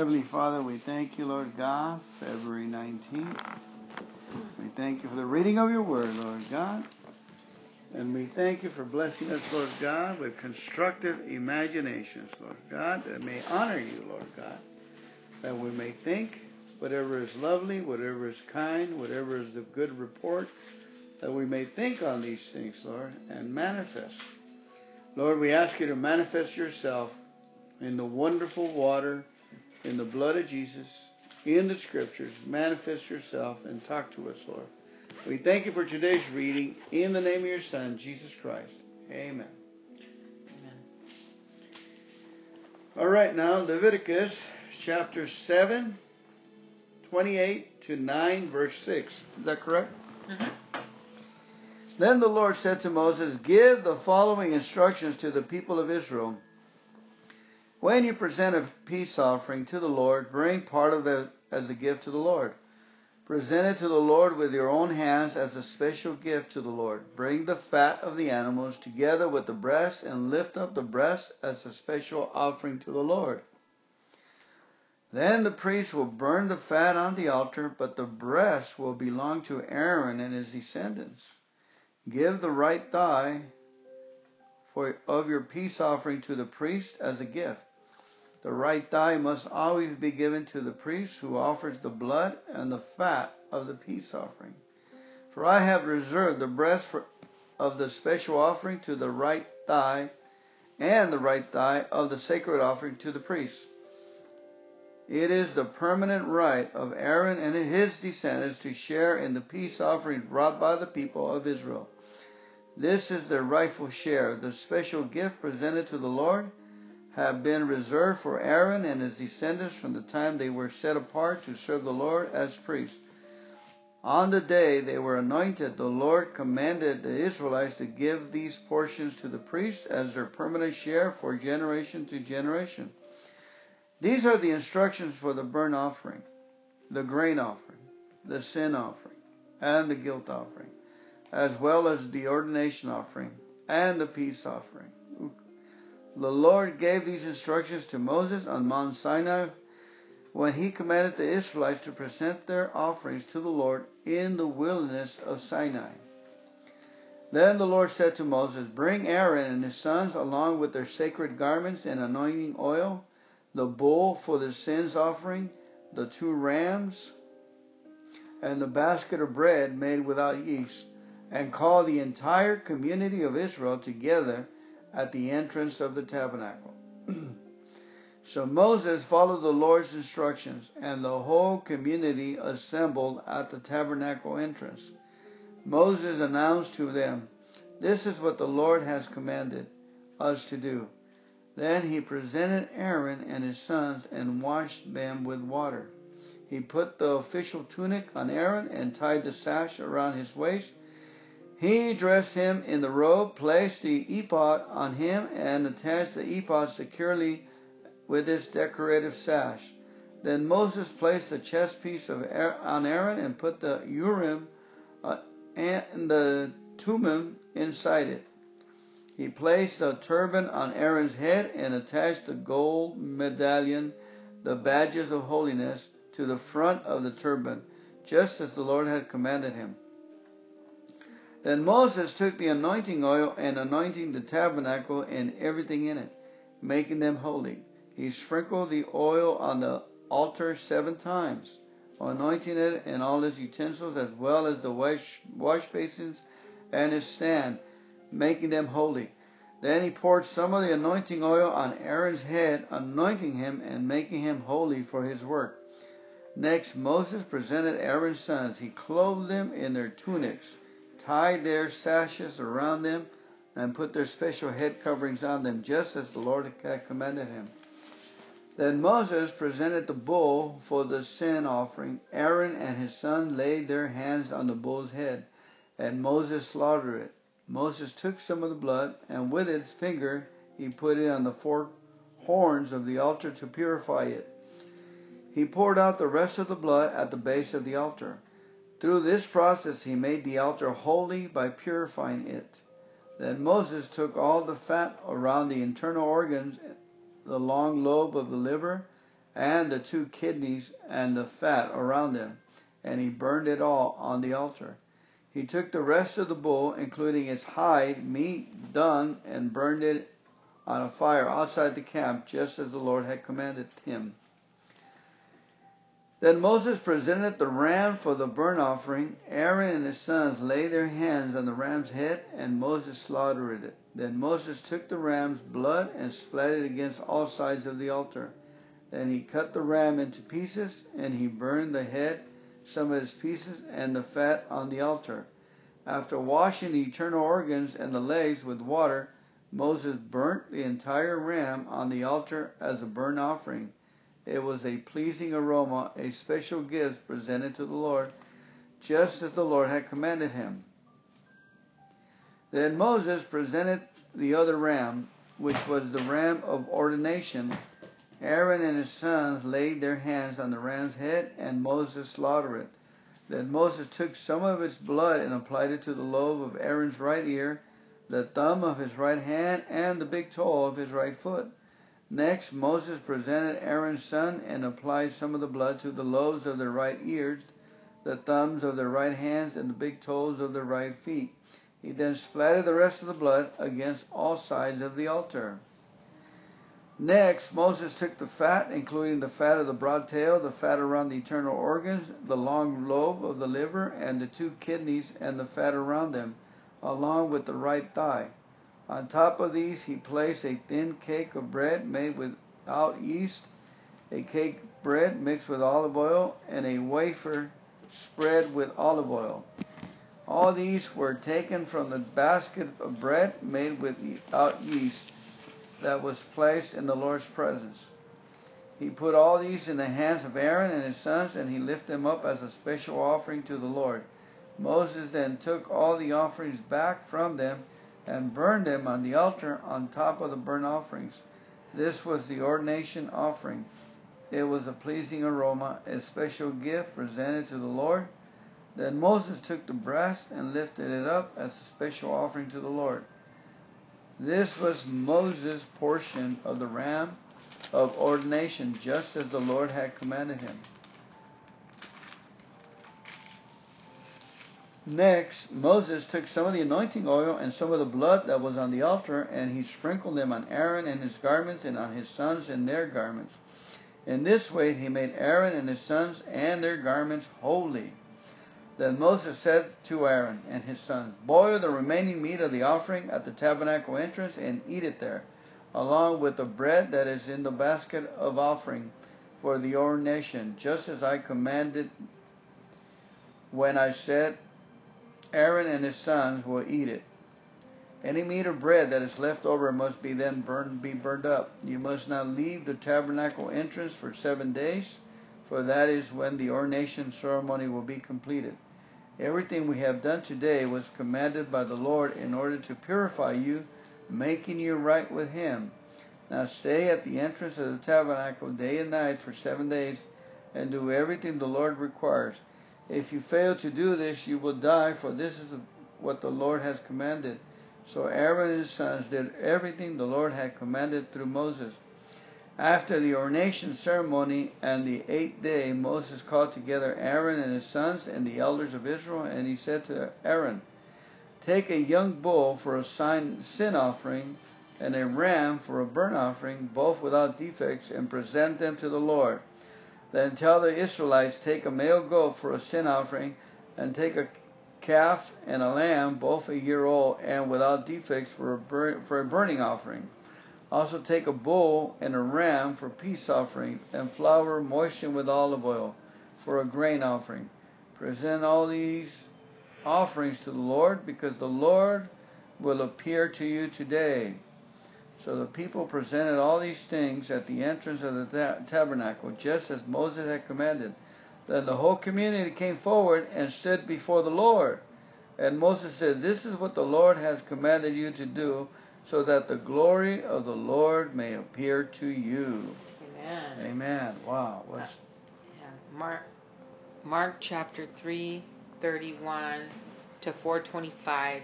Heavenly Father, we thank you, Lord God, February 19th. We thank you for the reading of your word, Lord God. And we thank you for blessing us, Lord God, with constructive imaginations, Lord God, that may honor you, Lord God. That we may think whatever is lovely, whatever is kind, whatever is of good report, that we may think on these things, Lord, and manifest. Lord, we ask you to manifest yourself in the wonderful water, in the blood of Jesus, in the scriptures. Manifest yourself and talk to us, Lord. We thank you for today's reading in the name of your Son, Jesus Christ. Amen. Amen. All right, now Leviticus chapter 7, 28 to 9, verse 6. Is that correct? Mhm. Then the Lord said to Moses, Give the following instructions to the people of Israel. When you present a peace offering to the Lord, bring part of it as a gift to the Lord. Present it to the Lord with your own hands as a special gift to the Lord. Bring the fat of the animals together with the breast and lift up the breast as a special offering to the Lord. Then the priest will burn the fat on the altar, but the breast will belong to Aaron and his descendants. Give the right thigh for, of your peace offering to the priest as a gift. The right thigh must always be given to the priest who offers the blood and the fat of the peace offering. For I have reserved the breast for, of the special offering to the right thigh and the right thigh of the sacred offering to the priest. It is the permanent right of Aaron and his descendants to share in the peace offering brought by the people of Israel. This is their rightful share. The special gift presented to the Lord have been reserved for Aaron and his descendants from the time they were set apart to serve the Lord as priests. On the day they were anointed, the Lord commanded the Israelites to give these portions to the priests as their permanent share for generation to generation. These are the instructions for the burnt offering, the grain offering, the sin offering, and the guilt offering, as well as the ordination offering and the peace offering. The Lord gave these instructions to Moses on Mount Sinai when he commanded the Israelites to present their offerings to the Lord in the wilderness of Sinai. Then the Lord said to Moses, Bring Aaron and his sons along with their sacred garments and anointing oil, the bull for the sins offering, the two rams, and the basket of bread made without yeast, and call the entire community of Israel together at the entrance of the tabernacle. so Moses followed the Lord's instructions, and the whole community assembled at the tabernacle entrance. Moses announced to them, This is what the Lord has commanded us to do. Then he presented Aaron and his sons and washed them with water. He put the official tunic on Aaron and tied the sash around his waist. He dressed him in the robe, placed the ephod on him, and attached the ephod securely with its decorative sash. Then Moses placed the chest piece of on Aaron and put the Urim uh, and the Thummim inside it. He placed a turban on Aaron's head and attached the gold medallion, the badges of holiness, to the front of the turban, just as the Lord had commanded him. Then Moses took the anointing oil and anointing the tabernacle and everything in it, making them holy. He sprinkled the oil on the altar seven times, anointing it and all its utensils as well as the wash, wash basins and his stand, making them holy. Then he poured some of the anointing oil on Aaron's head, anointing him and making him holy for his work. Next, Moses presented Aaron's sons. He clothed them in their tunics, tied their sashes around them, and put their special head coverings on them, just as the Lord had commanded him. Then Moses presented the bull for the sin offering. Aaron and his son laid their hands on the bull's head, and Moses slaughtered it. Moses took some of the blood, and with his finger he put it on the four horns of the altar to purify it. He poured out the rest of the blood at the base of the altar. Through this process he made the altar holy by purifying it. Then Moses took all the fat around the internal organs, the long lobe of the liver, and the two kidneys and the fat around them, and he burned it all on the altar. He took the rest of the bull, including its hide, meat, dung, and burned it on a fire outside the camp, just as the Lord had commanded him. Then Moses presented the ram for the burnt offering. Aaron and his sons laid their hands on the ram's head, and Moses slaughtered it. Then Moses took the ram's blood and splattered it against all sides of the altar. Then he cut the ram into pieces, and he burned the head, some of its pieces, and the fat on the altar. After washing the internal organs and the legs with water, Moses burnt the entire ram on the altar as a burnt offering. It was a pleasing aroma, a special gift presented to the Lord, just as the Lord had commanded him. Then Moses presented the other ram, which was the ram of ordination. Aaron and his sons laid their hands on the ram's head, and Moses slaughtered it. Then Moses took some of its blood and applied it to the lobe of Aaron's right ear, the thumb of his right hand, and the big toe of his right foot. Next, Moses presented Aaron's son and applied some of the blood to the lobes of their right ears, the thumbs of their right hands, and the big toes of their right feet. He then splattered the rest of the blood against all sides of the altar. Next, Moses took the fat, including the fat of the broad tail, the fat around the internal organs, the long lobe of the liver, and the two kidneys and the fat around them, along with the right thigh. On top of these, he placed a thin cake of bread made without yeast, a cake bread mixed with olive oil, and a wafer spread with olive oil. All these were taken from the basket of bread made without yeast that was placed in the Lord's presence. He put all these in the hands of Aaron and his sons, and he lifted them up as a special offering to the Lord. Moses then took all the offerings back from them and burned them on the altar on top of the burnt offerings. This was the ordination offering. It was a pleasing aroma, a special gift presented to the Lord. Then Moses took the breast and lifted it up as a special offering to the Lord. This was Moses' portion of the ram of ordination, just as the Lord had commanded him. Next, Moses took some of the anointing oil and some of the blood that was on the altar, and he sprinkled them on Aaron and his garments, and on his sons and their garments. In this way, he made Aaron and his sons and their garments holy. Then Moses said to Aaron and his sons, Boil the remaining meat of the offering at the tabernacle entrance and eat it there, along with the bread that is in the basket of offering for the ordination, just as I commanded when I said, Aaron and his sons will eat it. Any meat or bread that is left over must be then burned, be burned up. You must not leave the tabernacle entrance for seven days, for that is when the ordination ceremony will be completed. Everything we have done today was commanded by the Lord in order to purify you, making you right with Him. Now stay at the entrance of the tabernacle day and night for seven days and do everything the Lord requires. If you fail to do this, you will die, for this is what the Lord has commanded. So Aaron and his sons did everything the Lord had commanded through Moses. After the ordination ceremony and the eighth day, Moses called together Aaron and his sons and the elders of Israel, and he said to Aaron, Take a young bull for a sin offering and a ram for a burnt offering, both without defects, and present them to the Lord. Then tell the Israelites, Take a male goat for a sin offering, and take a calf and a lamb, both a year old and without defects, for a, for a burning offering. Also take a bull and a ram for peace offering, and flour moistened with olive oil for a grain offering. Present all these offerings to the Lord, because the Lord will appear to you today. So the people presented all these things at the entrance of the tabernacle, just as Moses had commanded. Then the whole community came forward and stood before the Lord. And Moses said, This is what the Lord has commanded you to do so that the glory of the Lord may appear to you. Amen. Amen. Wow. What's... Uh, yeah. Mark, Mark chapter 3, 31 to 425.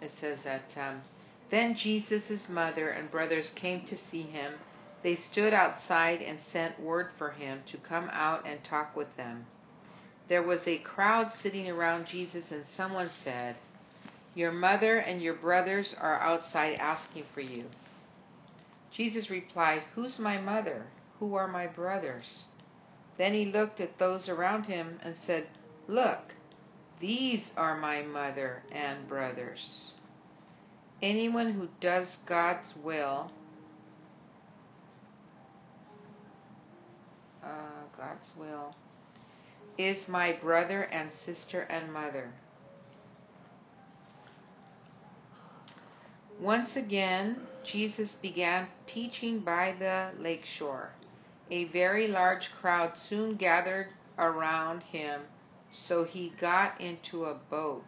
It says that um, then Jesus' mother and brothers came to see him, They stood outside and sent word for him to come out and talk with them. There was a crowd sitting around Jesus, and someone said, Your mother and your brothers are outside asking for you. Jesus replied, Who's my mother? Who are my brothers? Then he looked at those around him and said, Look, these are my mother and brothers. Anyone who does God's will, uh, God's will, is my brother and sister and mother. Once again, Jesus began teaching by the lake shore. A very large crowd soon gathered around him, so he got into a boat.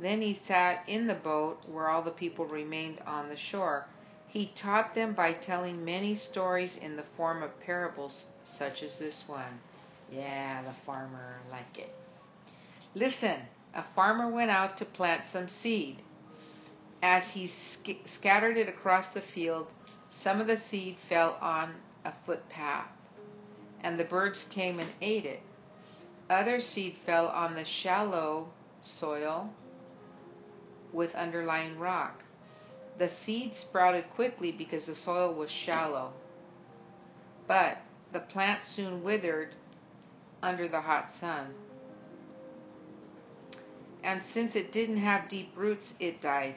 Then he sat in the boat where all the people remained on the shore. He taught them by telling many stories in the form of parables, such as this one. Yeah, the farmer like it. Listen, a farmer went out to plant some seed. As he sc- scattered it across the field, some of the seed fell on a footpath, and the birds came and ate it. Other seed fell on the shallow soil with underlying rock. The seed sprouted quickly because the soil was shallow. But the plant soon withered under the hot sun. And since it didn't have deep roots, it died.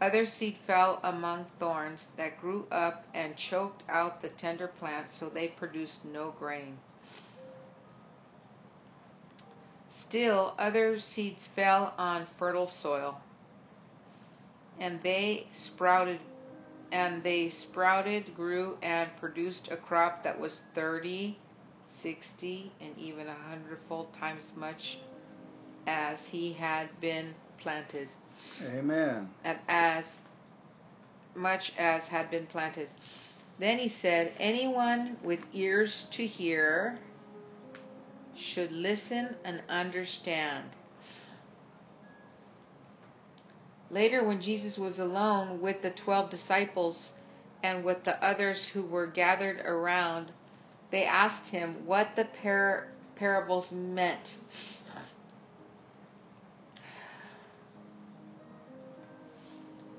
Other seed fell among thorns that grew up and choked out the tender plants, so they produced no grain. Still, other seeds fell on fertile soil, and they sprouted and they sprouted, grew, and produced a crop that was 30, 60, and even a hundredfold times much as he had been planted. Amen. And as much as had been planted. Then he said, Anyone with ears to hear should listen and understand. Later, when Jesus was alone with the twelve disciples and with the others who were gathered around, they asked him what the par- parables meant.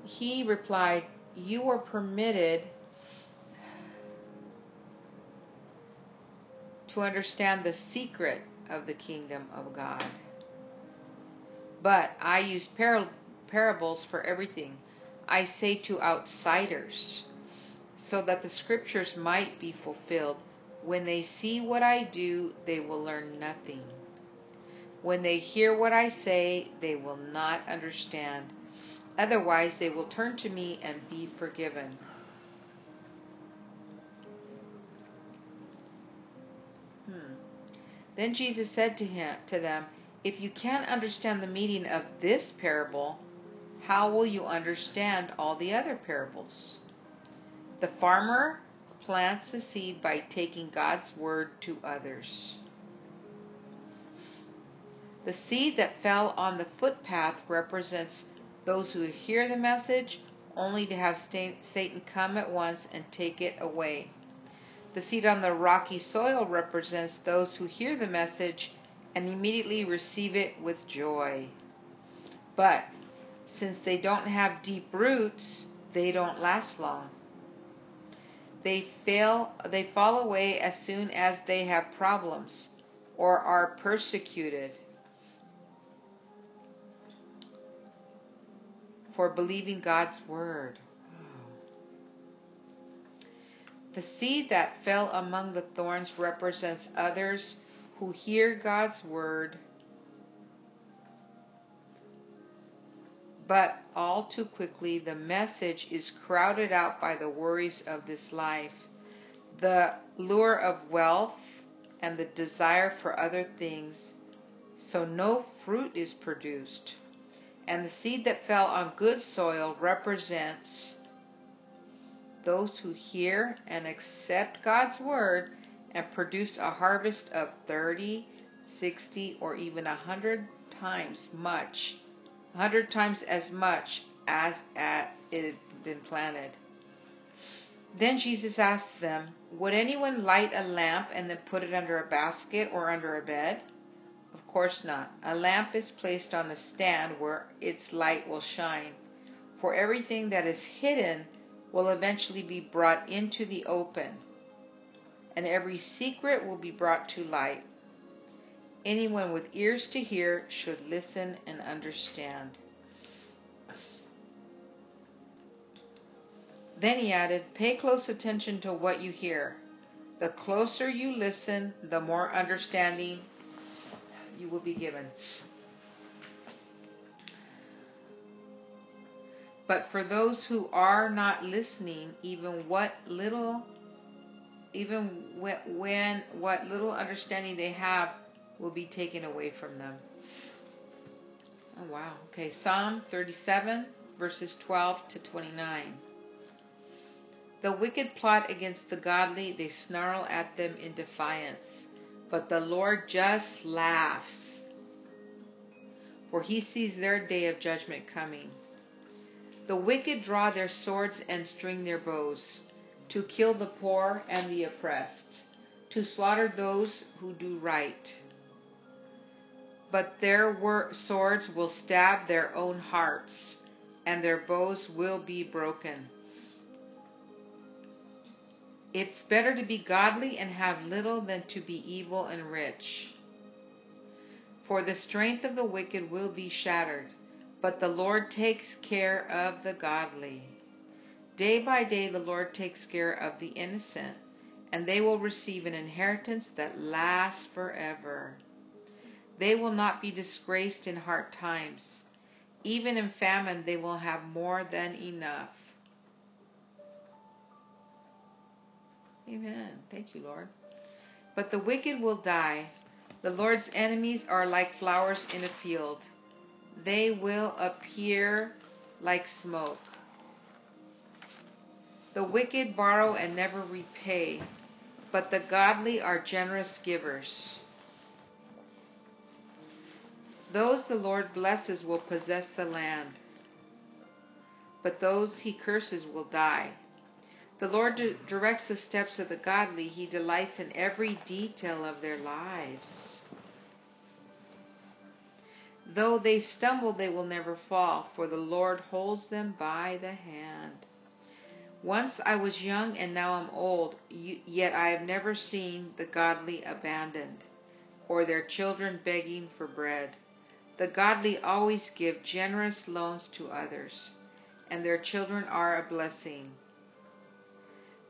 He replied, You are permitted to understand the secret of the kingdom of God. But I use par- parables for everything. I say to outsiders, so that the scriptures might be fulfilled. When they see what I do, they will learn nothing. When they hear what I say, they will not understand. Otherwise, they will turn to me and be forgiven. Then Jesus said to him to them, If you can't understand the meaning of this parable, how will you understand all the other parables? The farmer plants the seed by taking God's word to others. The seed that fell on the footpath represents those who hear the message only to have Satan come at once and take it away. The seed on the rocky soil represents those who hear the message and immediately receive it with joy. But since they don't have deep roots, they don't last long. They fail they fall away as soon as they have problems or are persecuted for believing God's word. The seed that fell among the thorns represents others who hear God's word, but all too quickly the message is crowded out by the worries of this life, the lure of wealth, and the desire for other things, so no fruit is produced. And the seed that fell on good soil represents those who hear and accept God's word and produce a harvest of 30, 60, or even a 100 times much a hundred times as much as at it had been planted. Then Jesus asked them, Would anyone light a lamp and then put it under a basket or under a bed? Of course not. A lamp is placed on a stand where its light will shine. For everything that is hidden will eventually be brought into the open, and every secret will be brought to light. Anyone with ears to hear should listen and understand. Then he added, Pay close attention to what you hear. The closer you listen, the more understanding you will be given. But for those who are not listening, even what little even when what little understanding they have will be taken away from them. Oh wow. Okay, Psalm 37 verses 12 to 29. The wicked plot against the godly, they snarl at them in defiance. But the Lord just laughs, for he sees their day of judgment coming. The wicked draw their swords and string their bows, to kill the poor and the oppressed, to slaughter those who do right. But their swords will stab their own hearts, and their bows will be broken. It's better to be godly and have little than to be evil and rich. For the strength of the wicked will be shattered, but the Lord takes care of the godly. Day by day the Lord takes care of the innocent, and they will receive an inheritance that lasts forever. They will not be disgraced in hard times. Even in famine, they will have more than enough. Amen. Thank you, Lord. But the wicked will die. The Lord's enemies are like flowers in a field. They will appear like smoke. The wicked borrow and never repay, but the godly are generous givers. Those the Lord blesses will possess the land, but those he curses will die. The Lord directs the steps of the godly. He delights in every detail of their lives. Though they stumble, they will never fall, for the Lord holds them by the hand. Once I was young and now I'm old, yet I have never seen the godly abandoned, or their children begging for bread. The godly always give generous loans to others, and their children are a blessing.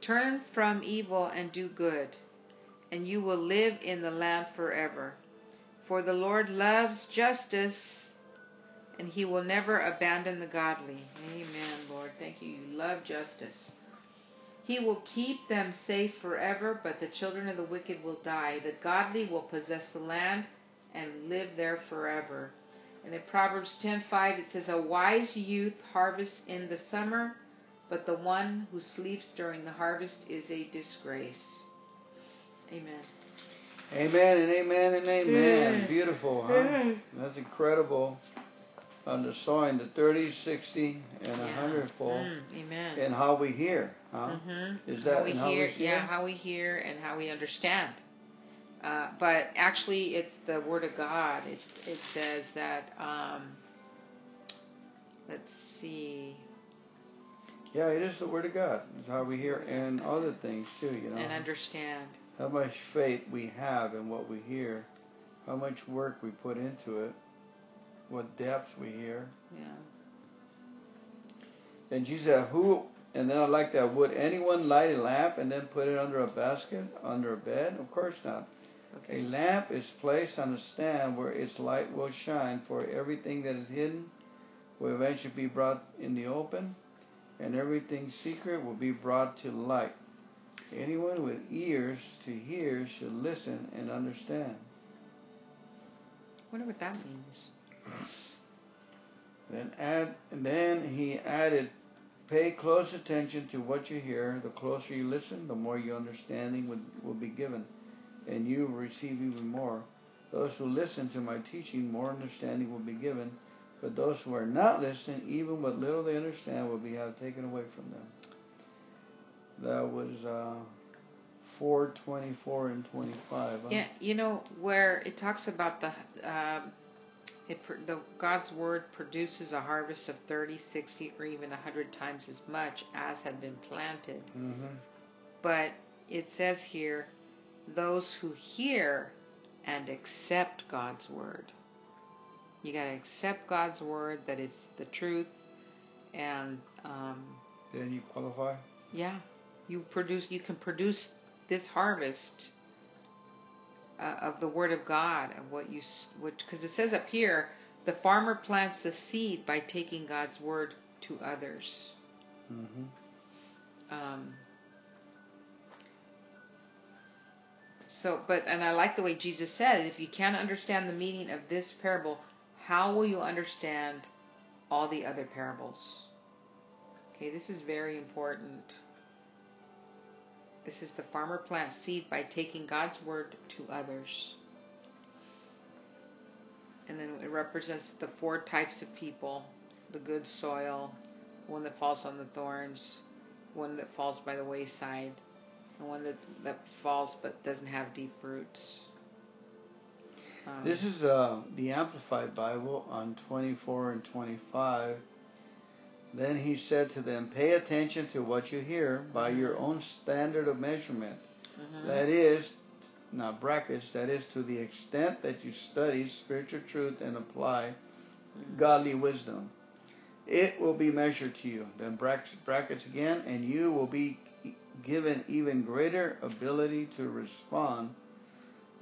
Turn from evil and do good, and you will live in the land forever. For the Lord loves justice, and he will never abandon the godly. Amen, Lord. Thank you. You love justice. He will keep them safe forever, but the children of the wicked will die. The godly will possess the land and live there forever. And in Proverbs 10:5 it says, "A wise youth harvests in the summer, but the one who sleeps during the harvest is a disgrace. Amen. Amen and amen and amen. Beautiful, huh? That's incredible. Under sowing the 30, 60, and a yeah. hundredfold. Mm, amen. And how we hear, huh? Mm-hmm. Is that how we, hear, we hear? Yeah, how we hear and how we understand. Uh, but actually, it's the Word of God. It, it says that, um, let's see. Yeah, it is the Word of God. It's how we hear and other things too, you know. And understand. How much faith we have in what we hear, how much work we put into it, what depths we hear. Yeah. And Jesus said, Who and then I like that, would anyone light a lamp and then put it under a basket, under a bed? Of course not. Okay. A lamp is placed on a stand where its light will shine, for everything that is hidden will eventually be brought in the open and everything secret will be brought to light. Anyone with ears to hear should listen and understand. Wonder what that means. Then add, and then he added, pay close attention to what you hear. The closer you listen, the more your understanding will, will be given, and you will receive even more. Those who listen to my teaching, more understanding will be given. But those who are not listening, even what little they understand, will be have taken away from them. That was uh, 4, 24, and 25. Huh? Yeah, you know where it talks about the uh, it the God's word produces a harvest of 30, 60, or even 100 times as much as had been planted. Mm-hmm. But it says here, those who hear and accept God's word. You got to accept God's word that it's the truth, and um, then you qualify. Yeah, you produce. You can produce this harvest uh, of the word of God and what you which because it says up here the farmer plants the seed by taking God's word to others. Mm-hmm. Um, so, but and I like the way Jesus said, if you can't understand the meaning of this parable, how will you understand all the other parables? Okay, this is very important. This is the farmer plants seed by taking God's word to others. And then it represents the four types of people the good soil, one that falls on the thorns, one that falls by the wayside, and one that, that falls but doesn't have deep roots. Um, this is uh, the Amplified Bible on 24 and 25. Then he said to them, Pay attention to what you hear by mm-hmm. your own standard of measurement. Mm-hmm. That is, not brackets, that is to the extent that you study spiritual truth and apply mm-hmm. godly wisdom. It will be measured to you. Then brackets, brackets again, and you will be given even greater ability to respond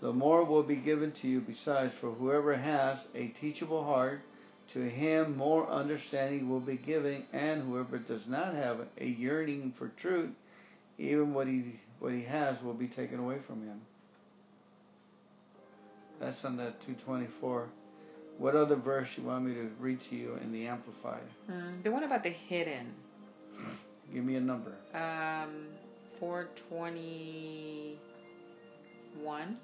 the more will be given to you besides. For whoever has a teachable heart, to him more understanding will be given, and whoever does not have a yearning for truth, even what he what he has will be taken away from him. That's on that 224. What other verse you want me to read to you in the Amplified? Mm, the one about the hidden. Give me a number. Um, 421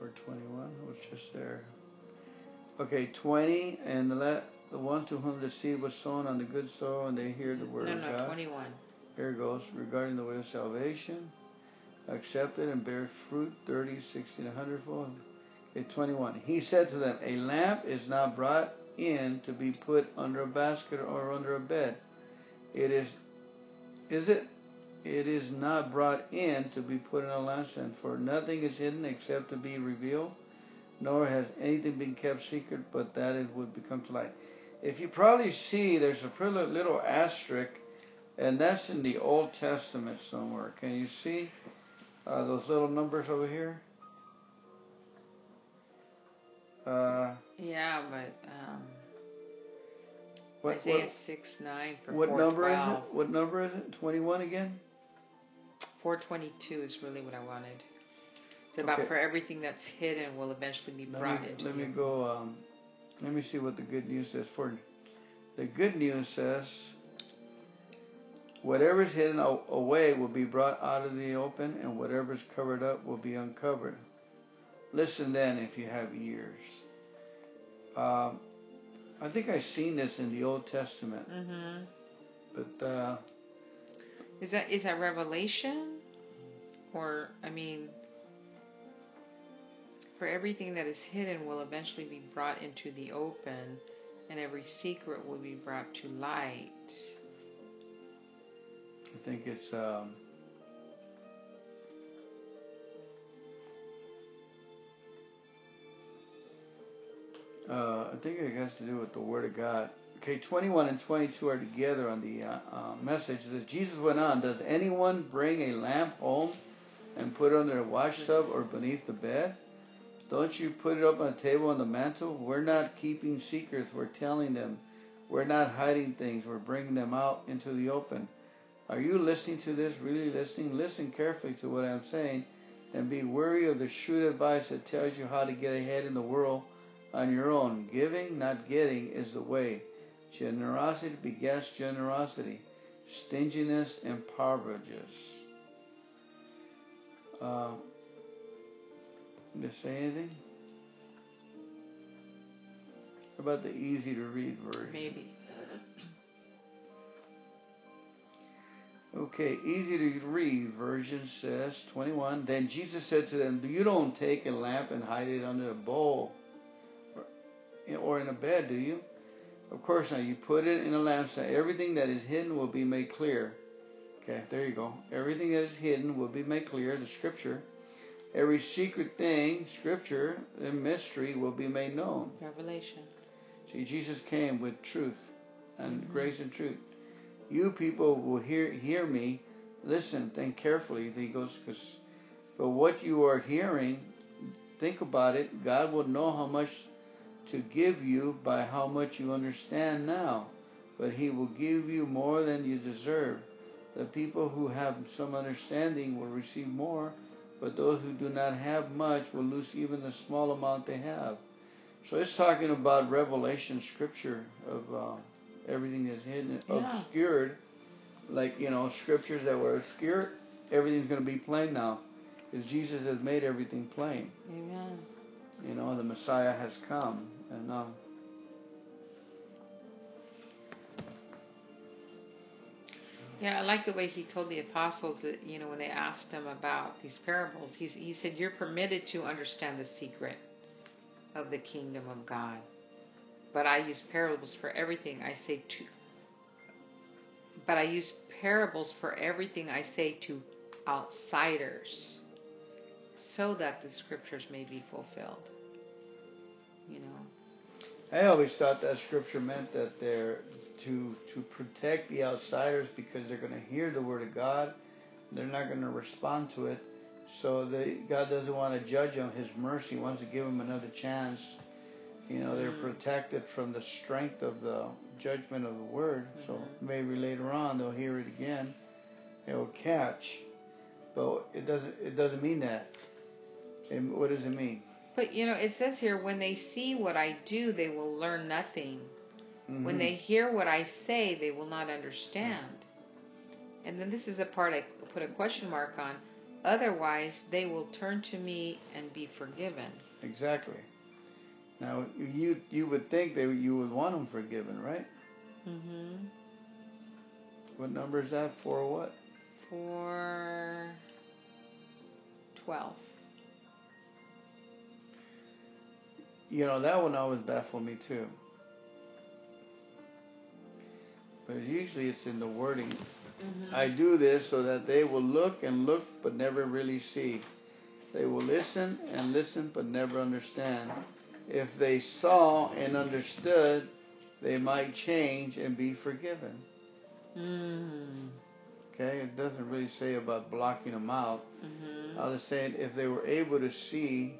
or 21 was just there. Okay, 20, and let the one to whom the seed was sown on the good soil, and they hear the word no, of no, God. 21. Here goes. Regarding the way of salvation, accept it and bear fruit 30, 60, and 100 fold. Okay, 21. He said to them, A lamp is not brought in to be put under a basket or under a bed. It is, is it it is not brought in to be put in a lampstand, for nothing is hidden except to be revealed, nor has anything been kept secret but that it would become to light. If you probably see, there's a pretty little asterisk, and that's in the Old Testament somewhere. Can you see uh, those little numbers over here? Uh, yeah, but um, what, Isaiah what, 6 9 for What number is it? What number is it? 21 again? 422 is really what I wanted. It's about okay. for everything that's hidden will eventually be let brought me, into Let me go, um, let me see what the good news says. For the good news says, whatever is hidden away will be brought out of the open, and whatever is covered up will be uncovered. Listen then if you have ears. Um, I think I've seen this in the Old Testament. Mm-hmm. But uh, is that is that revelation? Or I mean for everything that is hidden will eventually be brought into the open and every secret will be brought to light. I think it's um, uh, I think it has to do with the Word of God. Okay, 21 and 22 are together on the uh, uh, message. That Jesus went on, Does anyone bring a lamp home and put it under a wash tub or beneath the bed? Don't you put it up on a table on the mantle? We're not keeping secrets. We're telling them. We're not hiding things. We're bringing them out into the open. Are you listening to this? Really listening? Listen carefully to what I'm saying and be wary of the shrewd advice that tells you how to get ahead in the world on your own. Giving, not getting, is the way. Generosity begets generosity. Stinginess impoverishes. Uh, did I say anything? about the easy to read version? Maybe. Okay, easy to read version says 21. Then Jesus said to them, You don't take a lamp and hide it under a bowl or, or in a bed, do you? Of course not. You put it in a lampstand. Everything that is hidden will be made clear. Okay, there you go. Everything that is hidden will be made clear, the scripture. Every secret thing, scripture, and mystery will be made known. Revelation. See, Jesus came with truth and Mhm. grace and truth. You people will hear hear me. Listen, think carefully. He goes, because, but what you are hearing, think about it. God will know how much to give you by how much you understand now, but He will give you more than you deserve. The people who have some understanding will receive more, but those who do not have much will lose even the small amount they have. So it's talking about revelation scripture of uh, everything that's hidden, Yeah. obscured, like you know scriptures that were obscured. Everything's going to be plain now, because Jesus has made everything plain. Amen. You know the Messiah has come, and um, Yeah, I like the way he told the apostles that, you know, when they asked him about these parables, he, said, You're permitted to understand the secret of the kingdom of God. But I use parables for everything I say to. But I use parables for everything I say to outsiders so that the scriptures may be fulfilled. You know? I always thought that scripture meant that they're to to protect the outsiders because they're going to hear the word of God, they're not going to respond to it. So they, God doesn't want to judge them. His mercy wants to give them another chance. You know, they're Mm. protected from the strength of the judgment of the word. So Mhm. maybe later on they'll hear it again. They'll catch, but it doesn't. It doesn't mean that. And what does it mean? But you know, it says here, when they see what I do, they will learn nothing. When Mhm. they hear what I say, they will not understand. And then this is a part I put a question mark on. Otherwise, they will turn to me and be forgiven. Exactly. Now you you would think that you would want them forgiven, right? Mm-hmm. What number is that for? What? For 12. You know that one always baffled me too. But usually it's in the wording. Mm-hmm. I do this so that they will look and look but never really see. They will listen and listen but never understand. If they saw and understood, they might change and be forgiven. Mm. Okay, it doesn't really say about blocking them out. Mm-hmm. I was saying if they were able to see,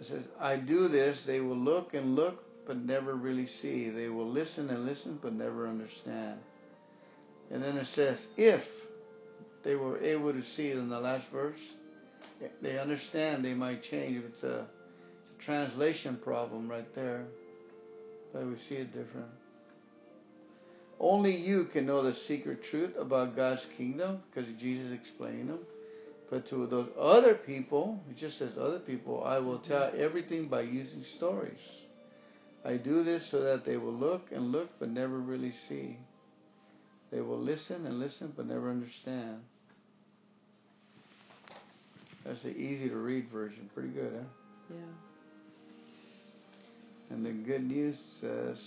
it says, I do this, they will look and look but never really see. They will listen and listen but never understand. And then it says, if they were able to see it in the last verse, they understand, they might change. It's a, it's a translation problem right there, but we see it different. Only you can know the secret truth about God's kingdom because Jesus explained them. But to those other people, it just says other people, I will tell everything by using stories. I do this so that they will look and look but never really see. They will listen and listen but never understand. That's the easy to read version. Pretty good, huh? Yeah. And the good news says,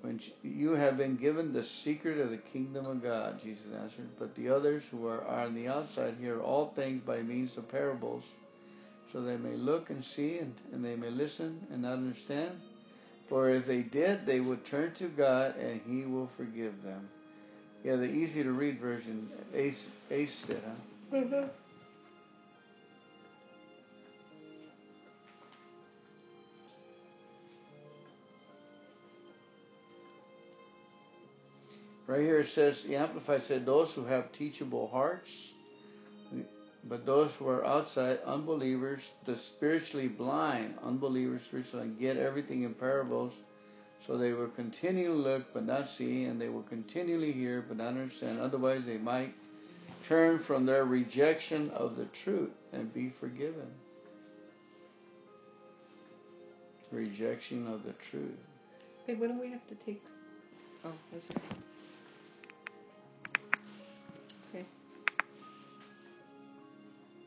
when you have been given the secret of the kingdom of God, Jesus answered, but the others who are, are on the outside hear all things by means of parables, so they may look and see, and, and they may listen and not understand. For if they did, they would turn to God, and He will forgive them. Yeah, the easy to read version, Ace, Ace did, huh? Mm-hmm. Right here it says, the Amplified said, those who have teachable hearts, but those who are outside, unbelievers, the spiritually blind, unbelievers, spiritually blind, get everything in parables, so they will continually look but not see, and they will continually hear but not understand. Otherwise, they might turn from their rejection of the truth and be forgiven. rejection of the truth. Babe, when do we have to take? Oh, that's okay.